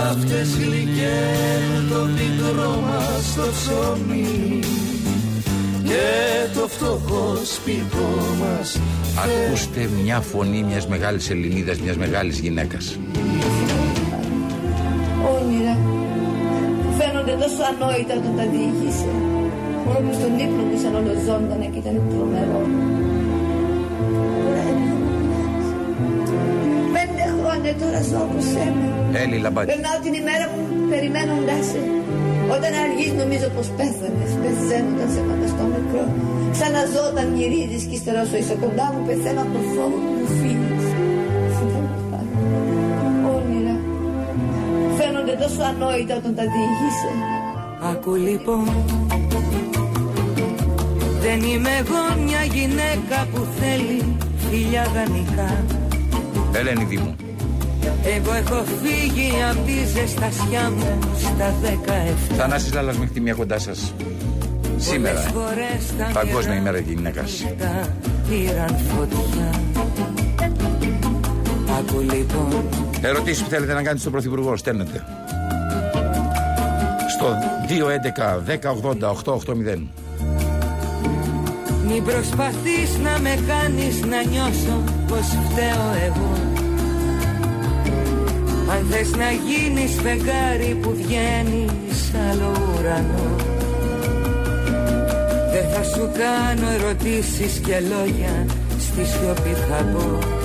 Αυτές γλυκαίνουν το πικρό μας το ψωμί και το φτωχό σπιτό μας Ακούστε μια φωνή μιας μεγάλης Ελληνίδας, μιας μεγάλης γυναίκας. Όνειρα που φαίνονται τόσο ανόητα όταν τα διηγείσαι. Μόνο που στον ύπνο μου σαν όλο ζώντανα και ήταν τρομερό. Πέντε χρόνια τώρα ζω από σένα. Έλλη Λαμπάτη. Περνάω την ημέρα μου περιμένοντάς σε. Όταν αργείς νομίζω πως πέθανες, πεθαίνοντας σε πάντα στο μικρό. Ξαναζώ όταν γυρίζεις και ύστερα όσο είσαι κοντά μου πεθαίνω από το φόβο που μου φύγεις. Όνειρα φαίνονται τόσο ανόητα όταν τα διηγείσαι. Ακού λοιπόν Δεν είμαι εγώ μια γυναίκα που θέλει φιλιά δανεικά Ελένη Δήμου. Εγώ έχω φύγει από τη ζεστασιά μου στα 17 Θανάσης Λάλλας μέχρι μια κοντά σας. Σήμερα. Πολλές φορές τα Παγκόσμια νερά ημέρα γυναίκας. τα πήραν φωτιά Ακού λοιπόν Ερωτήσεις που θέλετε να κάνετε στον Πρωθυπουργό, στέλνετε. Στο 211-1080-880. Μην προσπαθείς να με κάνεις να νιώσω πως φταίω εγώ Αν θες να γίνεις φεγγάρι που βγαίνεις σ' άλλο ουρανό Δεν θα σου κάνω ερωτήσεις και λόγια στη σιωπή θα πω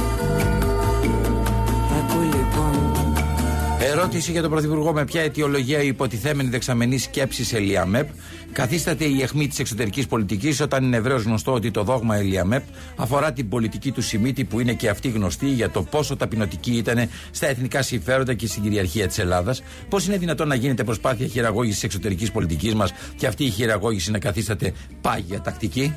Ερώτηση για τον Πρωθυπουργό με ποια αιτιολογία η υποτιθέμενη δεξαμενή σκέψη Ελιαμέπ καθίσταται η αιχμή της εξωτερικής πολιτικής όταν είναι ευρέως γνωστό ότι το δόγμα Ελιαμέπ αφορά την πολιτική του Σιμίτη που είναι και αυτή γνωστή για το πόσο ταπεινωτική ήταν στα εθνικά συμφέροντα και στην κυριαρχία της Ελλάδας. Πώς είναι δυνατόν να γίνεται προσπάθεια χειραγώγησης της εξωτερικής πολιτικής μας και αυτή η χειραγώγηση να καθίσταται πάγια τακτική;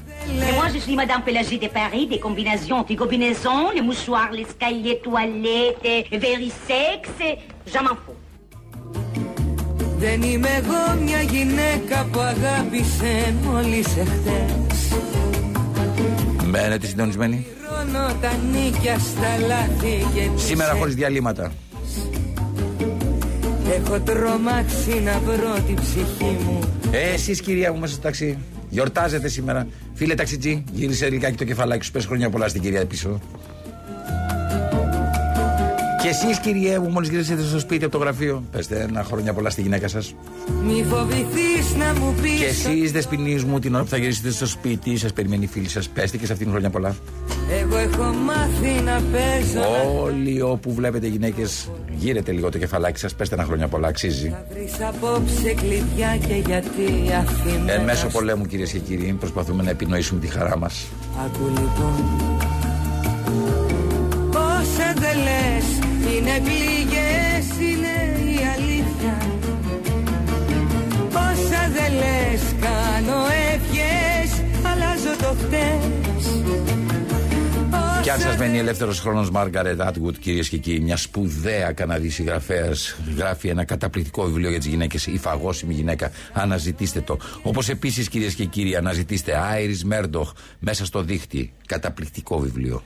Et moi, je suis Madame Pélagie de Paris, des combinaisons, des combinaisons, les mouchoirs, les escaliers, toilettes, et verisex, et j'en m'en fous. Δεν είμαι εγώ μια γυναίκα που αγάπησε μόλις εχθές Μένετε συντονισμένοι. Ρώνω τα νίκια στα λάθη και τις Σήμερα χωρίς διαλύματα. Έχω τρομάξει να βρω την ψυχή μου Ε, Εσείς, κυρία μου, μέσα στο ταξί. Γιορτάζετε σήμερα. Φίλε ταξιτζή, γύρισε λιγάκι το κεφαλάκι σου. Πες χρόνια πολλά στην κυρία πίσω. Και εσείς, κυριέ μου, μόλις γυρίσετε στο σπίτι από το γραφείο, πέστε ένα χρόνια πολλά στη γυναίκα σας. Μη φοβηθείς να μου πεις Και εσείς, δεσποινείς μου, την ώρα που θα γυρίσετε στο σπίτι, σας περιμένει η φίλη σας, πέστε και σε αυτήν χρόνια πολλά. Εγώ έχω μάθει να παίζω Όλοι όπου βλέπετε γυναίκες, γύρετε λίγο το κεφαλάκι σας, πέστε ένα χρόνια πολλά, αξίζει. Να βρεις απόψε κλειδιά και γιατί αφημέρα Εν μέσω πολέμου, κυρίες και κύριοι, προσπαθούμε να επινοήσουμε τη χαρά μας. Άκου λοιπόν Πώς εντελές είναι πληγές είναι η αλήθεια Πώς εντελές κάνω ευχές αλλάζω το χτες Και αν σας μένει ελεύθερος χρόνος, Μάργαρετ Άτγουτ, κυρίε και κύριοι, μια σπουδαία Καναδή συγγραφέας, γράφει ένα καταπληκτικό βιβλίο για τις γυναίκες, Η Φαγώσιμη Γυναίκα. Αναζητήστε το. Όπως επίσης, κυρίες και κύριοι, αναζητήστε Άιρις Μέρντοχ μέσα στο δίχτυ. Καταπληκτικό βιβλίο.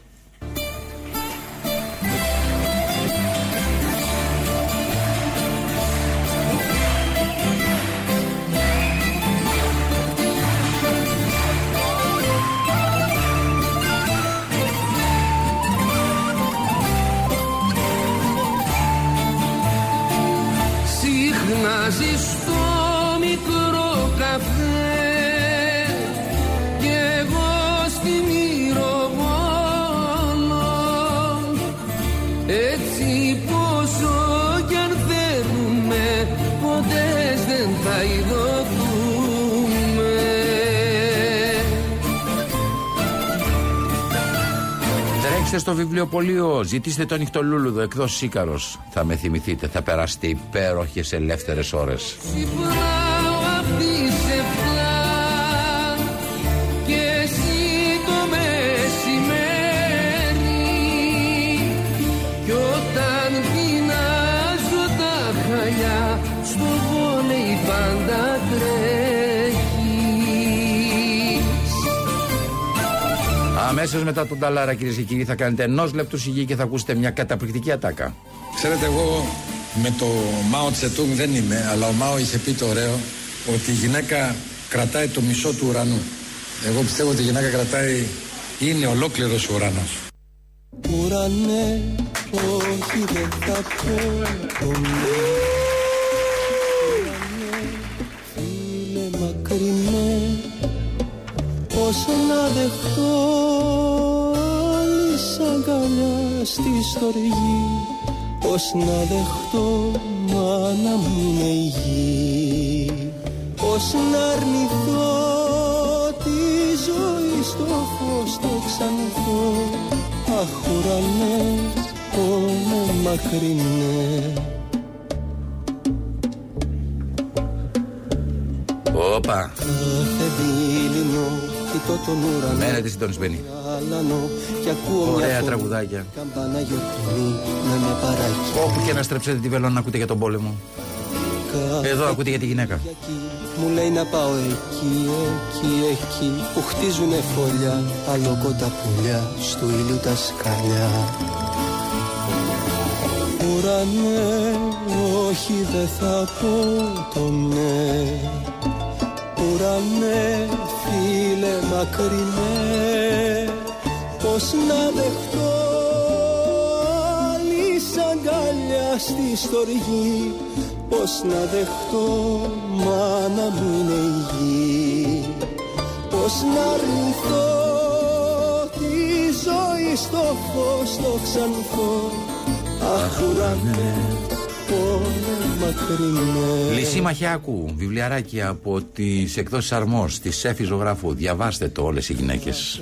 Στο βιβλιοπωλείο, ζητήστε το νυχτολούλουδο εκδόσει Ήκαρο. Θα με θυμηθείτε, θα περάσετε υπέροχες ελεύθερες ώρες. Αμέσως μετά τον Ταλάρα, κυρίες και κύριοι, θα κάνετε ενός λεπτού σιγή και θα ακούσετε μια καταπληκτική ατάκα. Ξέρετε, εγώ με το Μάο Τσετούγκ δεν είμαι, αλλά ο Μάο είχε πει το ωραίο ότι η γυναίκα κρατάει το μισό του ουρανού. Εγώ πιστεύω ότι η γυναίκα κρατάει, είναι ολόκληρος ο ουρανός. Ουρανέ, όχι δεν θα πω το ναι Ουρανέ, φίλε μακρινέ Πώς να δεχτώ άλλης αγκαλιά στη στοργή. Πώς να δεχτώ μάνα μου είναι η γη Πώς να αρνηθώ τη ζωή στο φως το ξανθώ. Αχ ουρανέ, πόνε μακρινές. Όπα, Κάθε δίληνο κοιτώ τον ουρανό μένετε συντονισμένοι. Γαλανό και ακούω μια Ωραία φωνή τραγουδάκια. Καμπάνα γιορτινή να με παράγει Όπου και να στρέψετε τη βελόνα να ακούτε για τον πόλεμο. Εδώ ακούτε για τη γυναίκα. Μου λέει να πάω εκεί, εκεί, εκεί Που χτίζουνε φωλιά, αλόκοτα πουλιά Στου ήλιου τα σκαλιά Ουρανέ, όχι δεν θα πω το ναι Ουρανές, φίλε μακρινέ Πώς να δεχτώ άλλη αγκαλιά στη στοργή. Πώς να δεχτώ μάνα μου είναι η γη. Πώς να αρνηθώ τη ζωή στο φως το ξανθώ Αχ ουρανέ, πόνε μακρινέ Λυσί Μαχιάκου, βιβλιαράκι από τις εκδόσεις Αρμός, της Σέφης Ζωγράφου. Διαβάστε το όλες οι γυναίκες.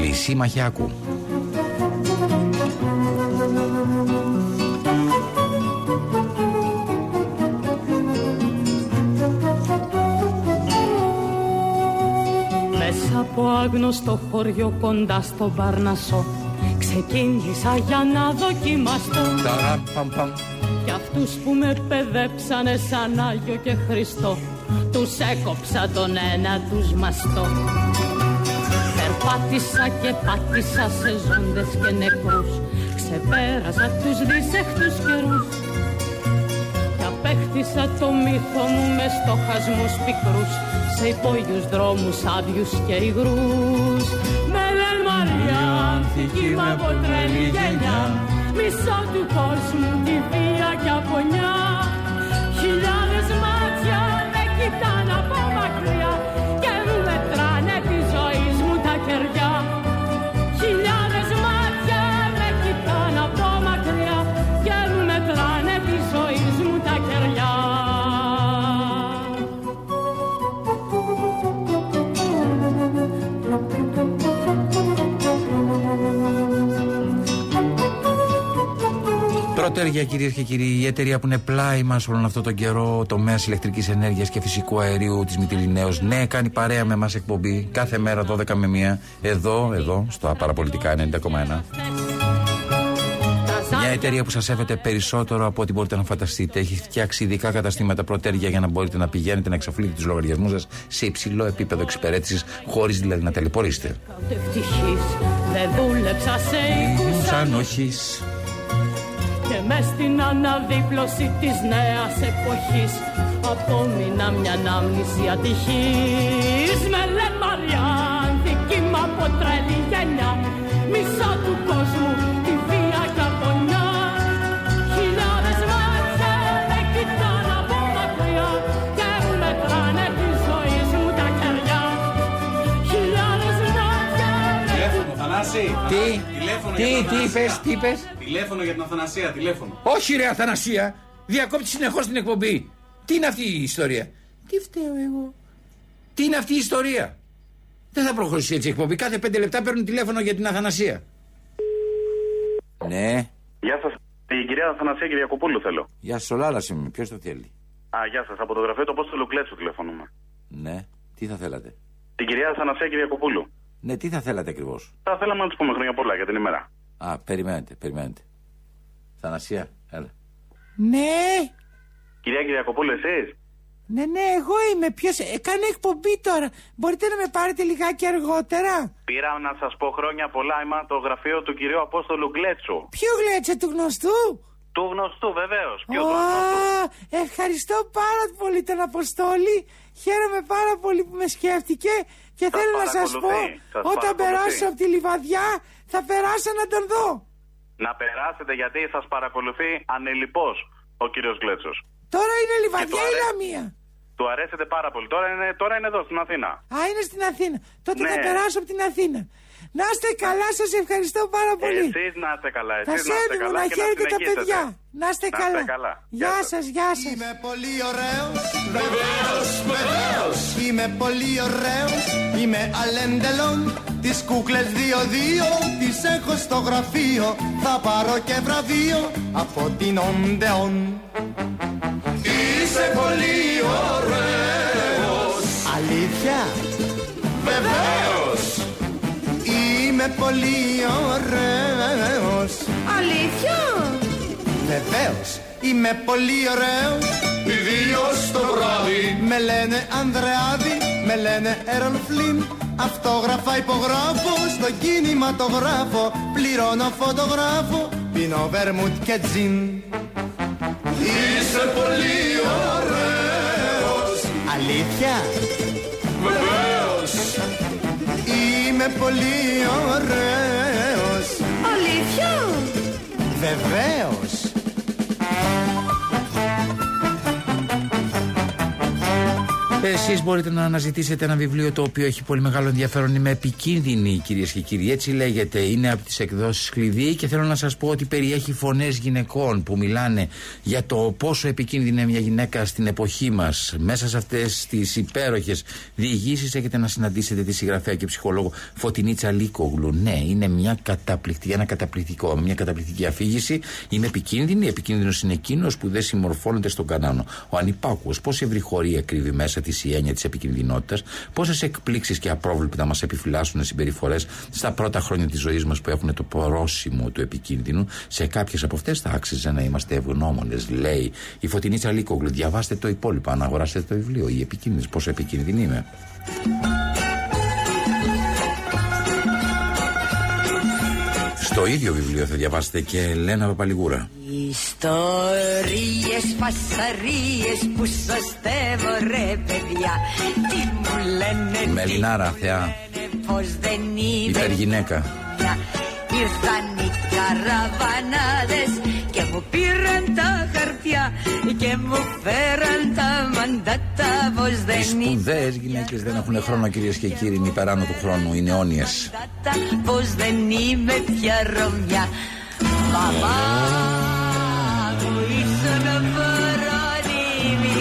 Λυσί Μαχιάκου. Μέσα από άγνωστο χωριό κοντά στον Παρνασό Ξεκίνησα για να δοκιμαστώ. Ταρά, παμ, παμ. Κι αυτούς που με παιδέψανε σαν Άγιο και Χριστό Τους έκοψα τον ένα τους μαστό. Περπάτησα και πάτησα σε ζώντες και νεκρούς Ξεπέρασα τους δυσέχτους καιρούς. Κι απέκτησα το μύθο μου μες στοχασμούς πικρούς Σε υπόγειους δρόμους άδειους και υγρούς. Με λένε Μαριά κύμα από τρελή γενιά. Μισό του κόσμου τη βία και απονιά Πρωτέρια κυρίες και κύριοι, η εταιρεία που είναι πλάι μας όλον αυτόν τον καιρό, τομέα ηλεκτρικής ενέργειας και φυσικού αερίου της Μητυλινέως, ναι, κάνει παρέα με εμά εκπομπή κάθε μέρα 12 με 1, εδώ, εδώ, στο παραπολιτικά 90,1. Μια εταιρεία που σας σέβεται περισσότερο από ό,τι μπορείτε να φανταστείτε. Έχει φτιάξει ειδικά καταστήματα πρωτέρια για να μπορείτε να πηγαίνετε να εξοφλείτε τους λογαριασμούς σας σε υψηλό επίπεδο εξυπηρέτησης, χωρίς δηλαδή να ταλαιπωρήσετε. Ούτε ευτυχής Και μες στην αναδίπλωση της νέας εποχής. Απόμεινα μια ανάμνηση ατυχής. Με λένε Μαριάν, δική μου από τρελή γενιά. Μισό του κόσμου, Τηλέφωνο, Θανάση. Τι, Τηλέφωνο τι, για τον τι Αθανασία. είπες, τι είπες; Τηλέφωνο για την Αθανασία, τηλέφωνο. Όχι ρε Αθανασία, διακόπτει συνεχώς την εκπομπή. Τι είναι αυτή η ιστορία; Τι φταίω εγώ; Τι είναι αυτή η ιστορία; Δεν θα προχωρήσει έτσι η εκπομπή. Κάθε πέντε λεπτά παίρνουν τηλέφωνο για την Αθανασία. Ναι. Γεια σας. Την κυρία Αθανασία Κυριακοπούλου θέλω. Γεια σα, ο Λάλα είμαι. Ποιος το θέλει; Α, γεια σας. Από το γραφείο του Απόστολου Κλέτσου τηλεφωνούμε. Ναι. Τι θα θέλατε; Την κυρία Αθανασία Κυριακοπούλου. Ναι, τι θα θέλατε ακριβώς; Θα θέλαμε να τους πούμε χρόνια πολλά για την ημέρα. Α, περιμένετε, περιμένετε. Θανασία, έλα. Ναι, Κυρία Κυριακοπούλου, εσείς; ναι, ναι, εγώ είμαι. Ποιος. Κάνω εκπομπή τώρα. Μπορείτε να με πάρετε λιγάκι αργότερα; Πήρα να σας πω χρόνια πολλά. Είμαι από το γραφείο του κυρίου Απόστολου Γκλέτσου. Ποιο γλέτσα του γνωστού; Του γνωστού, βεβαίως. Ποιο Ω, του γνωστού; ευχαριστώ πάρα πολύ τον Αποστόλη. Χαίρομαι πάρα πολύ που με σκέφτηκε και θέλω να σας πω, παρακολουθεί, σας όταν παρακολουθεί. περάσω από τη Λιβαδιά θα περάσω να τον δω. Να περάσετε γιατί σας παρακολουθεί ανελειπώ ο κύριος Γκλέτσο. Τώρα είναι Λιβαδιά του ή αρέ- Λαμία; Του αρέσετε πάρα πολύ. Τώρα είναι, τώρα είναι εδώ στην Αθήνα. Α, είναι στην Αθήνα. Τότε Ναι. θα περάσω από την Αθήνα. Να είστε καλά, σας ευχαριστώ πάρα πολύ. Εσείς να είστε καλά. Θα Εσείς να είστε σέβη μου καλά να και να χαίρετε τα συνεχίσετε. παιδιά. Να είστε Να καλά. είστε καλά. Γεια σας, γεια σας. Είμαι πολύ ωραίος, βεβαίως, βεβαίως Είμαι πολύ ωραίος, είμαι αλέντελον Τις κούκλες δύο-δύο τις έχω στο γραφείο Θα πάρω και βραβείο από την Οντεόν Είσαι πολύ ωραίος Αλήθεια; Βεβαίως Είμαι πολύ ωραίος. Αλήθεια! Βεβαίως Είμαι πολύ ωραίος. Ιδίως το βράδυ. Με λένε Ανδρεάδη Με λένε Έρον Φλίν Αυτόγραφα υπογράφω Στο κινηματογράφο. Πληρώνω φωτογράφο Πίνω βερμούτ και τζιν. Είσαι πολύ ωραίος. Αλήθεια; Είμαι πολύ ωραίος Αλήθεια! Βεβαίως Εσείς μπορείτε να αναζητήσετε ένα βιβλίο το οποίο έχει πολύ μεγάλο ενδιαφέρον. Είμαι επικίνδυνη, κυρίες και κύριοι. Έτσι λέγεται. Είναι από τις εκδόσεις Κλειδί και θέλω να σας πω ότι περιέχει φωνές γυναικών που μιλάνε για το πόσο επικίνδυνη είναι μια γυναίκα στην εποχή μας. Μέσα σε αυτές τις υπέροχες διηγήσεις έχετε να συναντήσετε τη συγγραφέα και ψυχολόγο Φωτεινίτσα Λίκογλου. Ναι, είναι μια καταπληκτική, ένα καταπληκτικό, μια καταπληκτική αφήγηση. Είμαι επικίνδυνη. Επικίνδυνος είναι εκείνος που δεν συμμορφώνεται στον κανόνα. Ο ανυπάκουο, πόση ευρυχωρία κρύβει μέσα της η έννοια της επικινδυνότητας, πόσες εκπλήξεις και απρόβλεπτα μας επιφυλάσσουν συμπεριφορές στα πρώτα χρόνια της ζωής μας που έχουν το πρόσημο του επικίνδυνου. Σε κάποιες από αυτές θα άξιζε να είμαστε ευγνώμονες, λέει η Φωτεινίτσα Λίκογλου. Διαβάστε το υπόλοιπο, αν αγοράσετε το βιβλίο. Η επικίνδυνη, πόσο επικίνδυνη είμαι. Στο ίδιο βιβλίο θα διαβάσετε και Ελένα Παπαλιγούρα. Ιστορίες, φασαρίες που σωστεύω ρε παιδιά Τι μου λένε, τι Μελινάρα, θεά, πως δεν είμαι υπεργυναίκα. πια ήρθαν οι καραβανάδες και μου πήραν τα χαρτιά και μου φέραν τα μαντάτα πως Οι δεν είναι σπουδαίες γυναίκες δεν έχουν χρόνο, κυρίες και κύριοι, είναι υπεράνω του χρόνου, είναι αιώνιες. μαντάτα πως δεν είμαι πια Ρωμιά Μαμά μου ήσουν φρόνιμη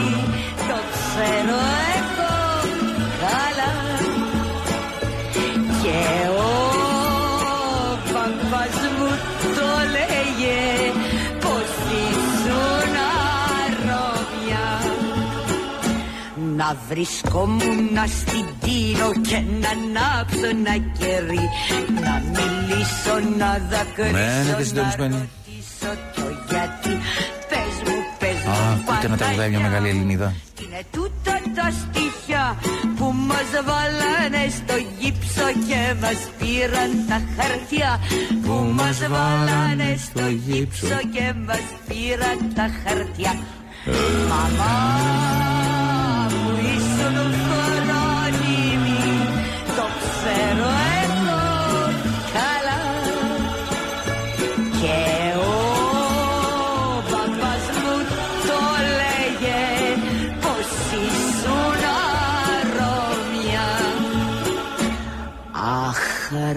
το ξέρω να βρισκόμουν στην τύρο και να ανάψω ένα κερί Να μιλήσω, να δακρύσω, Μένετε να συντονισμένοι. ρωτήσω το γιατί. Πες μου, πες Α, μου ακούτε να τραγουδάει μια μεγάλη Ελληνίδα. είναι τούτα τα στοιχεία που μας βάλανε στο γύψο και μας πήραν τα χαρτιά. Που μας βάλανε στο γύψο. και μας πήραν τα χαρτιά. Μαμά! μου ήσουν φρόνιμη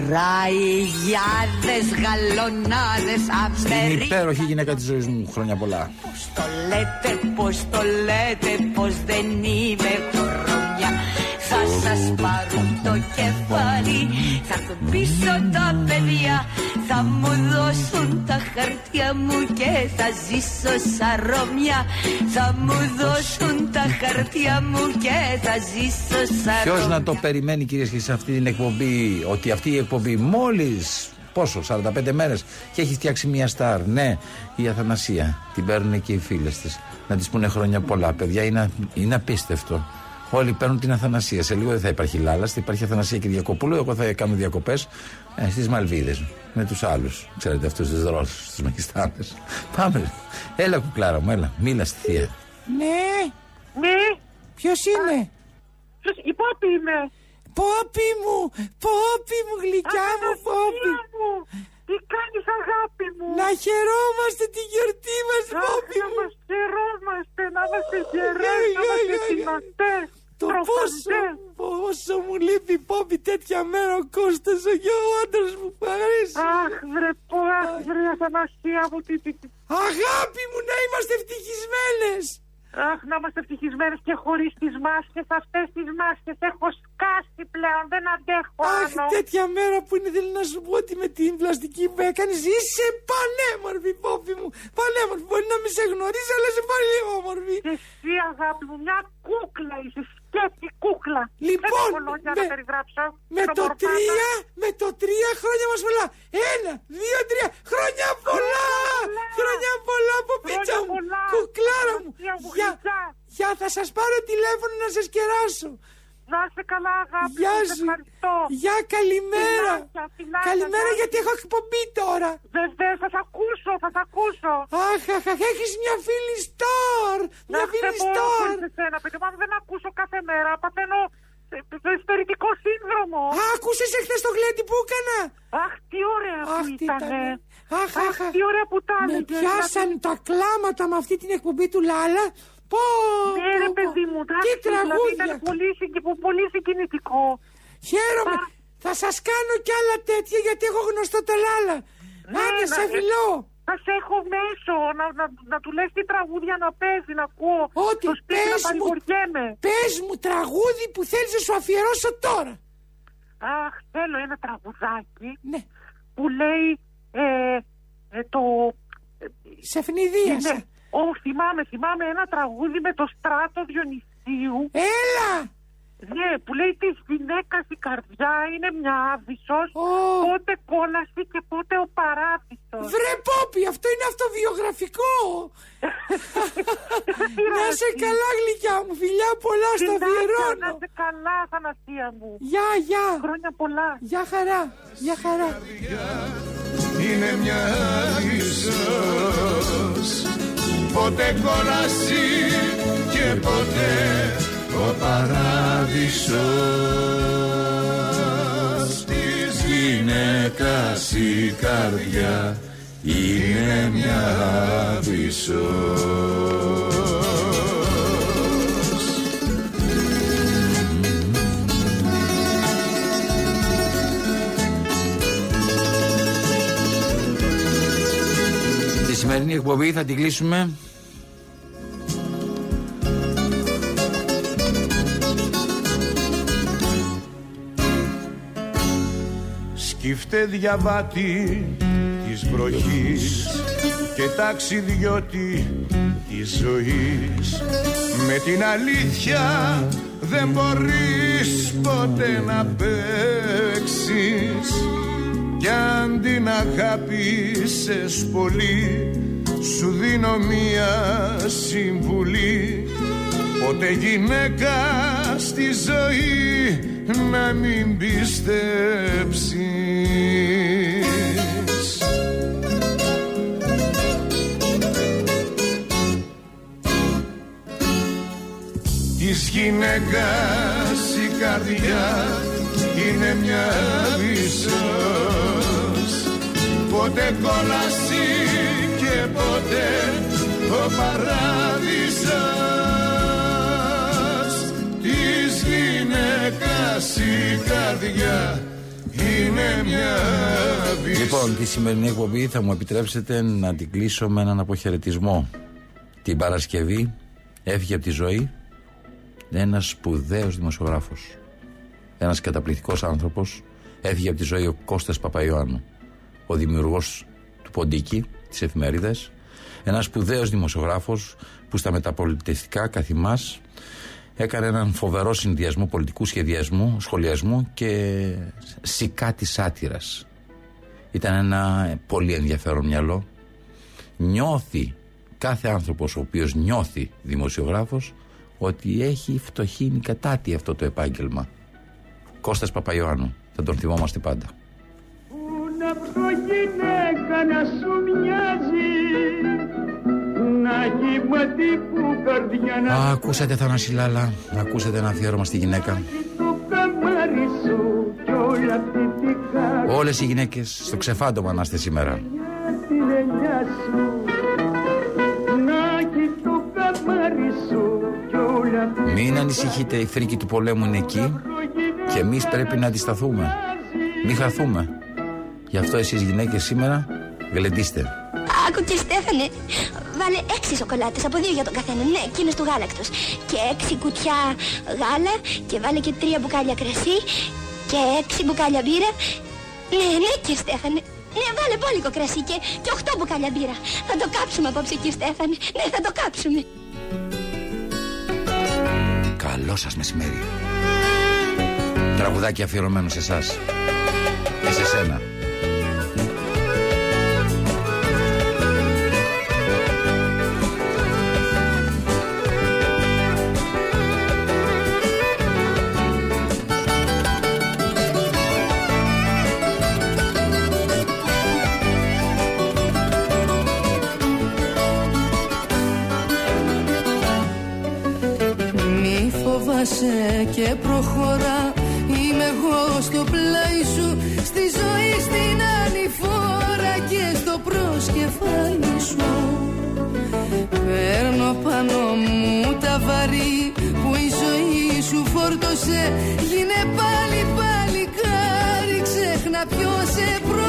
ραϊγιάδες, γαλονάδες, Στην Αμερικάνες υπέροχη γυναίκα της ζωής μου, χρόνια πολλά. το λέτε, πως το λέτε, πως δεν είμαι κορομιά Θα σας πάρουν το κεφάλι, θα έρθουν πίσω τα παιδιά Θα μου δώσουν τα χαρτιά μου και θα ζήσω σαν Ρωμιά Θα μου δώσουν τα χαρτιά μου και θα ζήσω σαν Ποιος Ρωμιά να το περιμένει, κυρίε και σε αυτή την εκπομπή, ότι αυτή η εκπομπή μόλις. Πόσο, 45 μέρες και έχει φτιάξει μια στάρ. Ναι, η Αθανασία. Την παίρνουν και οι φίλες της. Να της πούνε χρόνια πολλά. Παιδιά, είναι, είναι απίστευτο. Όλοι παίρνουν την Αθανασία. Σε λίγο δεν θα υπάρχει Λάλας, θα υπάρχει Αθανασία και Διακοπούλου. Εγώ θα κάνω διακοπές ε, στις Μαλβίδες με τους άλλους. Ξέρετε, αυτούς τους Ρώσους, τους Μακιστάνε. Πάμε. Έλα, κουκλάρα μου, έλα. Μίλα στη θεία. Ναι. Ναι. Ποιος είναι; Η Πόπη είμαι. Πόπι μου, πόπι μου, γλυκιά μου, πόπι. μου. Τι κάνεις αγάπη μου. Να χαιρόμαστε τη γιορτή μας, Αχ, πόπι να μου. μας χαιρόμαστε, να είμαστε γερές, Ναι, να ναι, είμαστε ναι, ναι. δυνατές. Το πόσο, πόσο μου λείπει πόπι τέτοια μέρα ο Κώστας ο και ο άντρας μου που αρέσει. Αχ, βρε πω, αχ, βρε Αθανασία μου, τι, τι, τι. Αγάπη μου να είμαστε ευτυχισμένες. Αχ, να είμαστε ευτυχισμένες και χωρίς τις μάσκες, αυτές τις μάσκες. Έχω σκάσει πλέον, δεν αντέχω Αχ, άλλο. τέτοια μέρα που είναι, θέλω να σου πω ότι με την πλαστική που έκανες είσαι πανέμορφη, πόπι μου. Πανέμορφη. Μπορεί να μην σε γνωρίζει, αλλά είσαι πολύ όμορφη. Και εσύ, αγάπη μου, μια κούκλα είσαι, σκέτη κούκλα. Λοιπόν, δεν έχω λόγια με- να περιγράψω. Με το Προμορφάτα. τρία, με το τρία χρόνια μας πολλά. Ένα, δύο, τρία. Χρόνια πολλά! Χρόνια πολλά από πίτσα μου. πολλά. Κουκλάρα μου. Θεία μου, Γεια, γλυκιά. γεια, θα σας πάρω τηλέφωνο να σας κεράσω. Να είσαι καλά, αγάπη. Γεια μου, σε σου. Ευχαριστώ. Γεια, καλημέρα. Φιλάκια, φιλάκια, Καλημέρα γεια. γιατί έχω εκπομπή τώρα. Βεβαίως, θα σ' ακούσω, θα σ' ακούσω. Αχ, αχ, αχ, έχεις μια φίλη στόρ. Μια Να φίλη σε μπορώ στόρ. χωρίς εσένα, παιδί μου, αν δεν ακούσω κάθε μέρα, παθαίνω ε, το εσωτερικό σύνδρομο. Α, άκουσες εχθές το γλέντι που έκανα; Αχ, τι ωραία Αχ, που τι ήτανε. Αχ, αχ, αχ. τι ωραία που ήταν. Με πιάσαν τα κλάματα με αυτή την εκπομπή του Λάλα. Πω, Ναι, ρε πω, πω. παιδί μου, Τι εντάξει, δηλαδή τραγούδια. ήταν πολύ, συγκι- πολύ συγκινητικό. Χαίρομαι. Θα σας κάνω κι άλλα τέτοια γιατί έχω γνωστό το Λάλα. Ναι, Άντε, να- σε φιλώ. Θα σε έχω μέσω, να, να, να του λες τι τραγούδια να παίζει, να ακούω. Ό,τι Στο σπίτι πες να μου, παρηγοριέμαι. πες μου τραγούδι που θέλεις να σου αφιερώσω τώρα. Αχ, θέλω ένα τραγουδάκι Ναι. που λέει ε, ε, το... Σε φνηδίασα. Ναι, Ω, θυμάμαι, θυμάμαι ένα τραγούδι με το στράτο Διονυσίου. Έλα! Ναι, που λέει της γυναίκας η καρδιά είναι μια άβυσος, πότε κόλαση και πότε ο παράδεισος. Βρε Πόπι, αυτό είναι αυτοβιογραφικό. να σε καλά γλυκιά μου, φιλιά πολλά στα Φιλάκια, αφιερώνω. Να σε καλά, Θανασία μου. Γεια, γεια. Χρόνια πολλά. Γεια χαρά, γεια χαρά. είναι μια ίσως Ποτέ κόλαση και ποτέ ο παράδεισος. Της γυναίκας η καρδιά είναι μια άβυσσος σημερινή εκπομπή θα την κλείσουμε. Σκύφτε διαβάτη της βροχής και ταξιδιώτη της ζωής. Με την αλήθεια δεν μπορείς ποτέ να παίξεις κι αν την αγάπησες πολύ σου δίνω μία συμβουλή. Ποτέ γυναίκα στη ζωή να μην πιστέψεις. Της γυναίκας η καρδιά είναι μια βυσσός Ποτέ κόλαση και ποτέ ο παράδεισος Της γυναίκας η καρδιά είναι μια βυσσός Λοιπόν, τη σημερινή εκπομπή θα μου επιτρέψετε να την κλείσω με έναν αποχαιρετισμό. Την Παρασκευή έφυγε από τη ζωή ένας σπουδαίος δημοσιογράφος. Ένας καταπληκτικός άνθρωπος. Έφυγε από τη ζωή ο Κώστας Παπαϊωάννου, ο δημιουργός του Ποντίκη, της εφημερίδας. Ένας σπουδαίος δημοσιογράφος που στα μεταπολιτευτικά καθημάς έκανε έναν φοβερό συνδυασμό πολιτικού σχεδιασμού, σχολιασμού και σηκάτη σάτυρας. Ήταν ένα πολύ ενδιαφέρον μυαλό. Νιώθει κάθε άνθρωπος ο οποίος νιώθει δημοσιογράφος ότι έχει φτωχύνει κατάτι αυτό το επάγγελμα. Κώστας Παπαϊωάννου. Θα τον θυμόμαστε πάντα. Να πω γυναίκα να σου μοιάζει Να έχει που καρδιά να Α, ακούσατε Θανάση Λάλα, ακούσατε ένα αφιέρωμα στη γυναίκα. το καμάρι σου κι όλα θετικά Όλες οι γυναίκες στο ξεφάντωμα να είστε σήμερα. την ελιά σου Να έχει το καμάρι σου κι όλα Μην ανησυχείτε, η φρίκη του πολέμου είναι εκεί και εμείς πρέπει να αντισταθούμε. Μην χαθούμε. Γι' αυτό εσείς γυναίκες σήμερα γλεντήστε. Άκου και Στέφανε, βάλε έξι σοκολάτες από δύο για τον καθένα. Ναι, εκείνες του γάλακτος. Και έξι κουτιά γάλα και βάλε και τρία μπουκάλια κρασί και έξι μπουκάλια μπύρα. Ναι, ναι και Στέφανε. Ναι, βάλε πόλικο κρασί και, και οχτώ μπουκάλια μπύρα. Θα το κάψουμε απόψε και Στέφανε. Ναι, θα το κάψουμε. Καλό σας μεσημέρι. Τραγουδάκι αφιερωμένο σε εσάς και σε σένα. Μη φοβάσαι και προχωρά. Είμαι εγώ στο πλάι σου Στη ζωή στην ανηφόρα Και στο προσκεφάλι σου. Παίρνω πάνω μου τα βαρύ Που η ζωή σου φόρτωσε. Γίνε πάλι πάλι κάρι Ξέχνα ποιος σε προ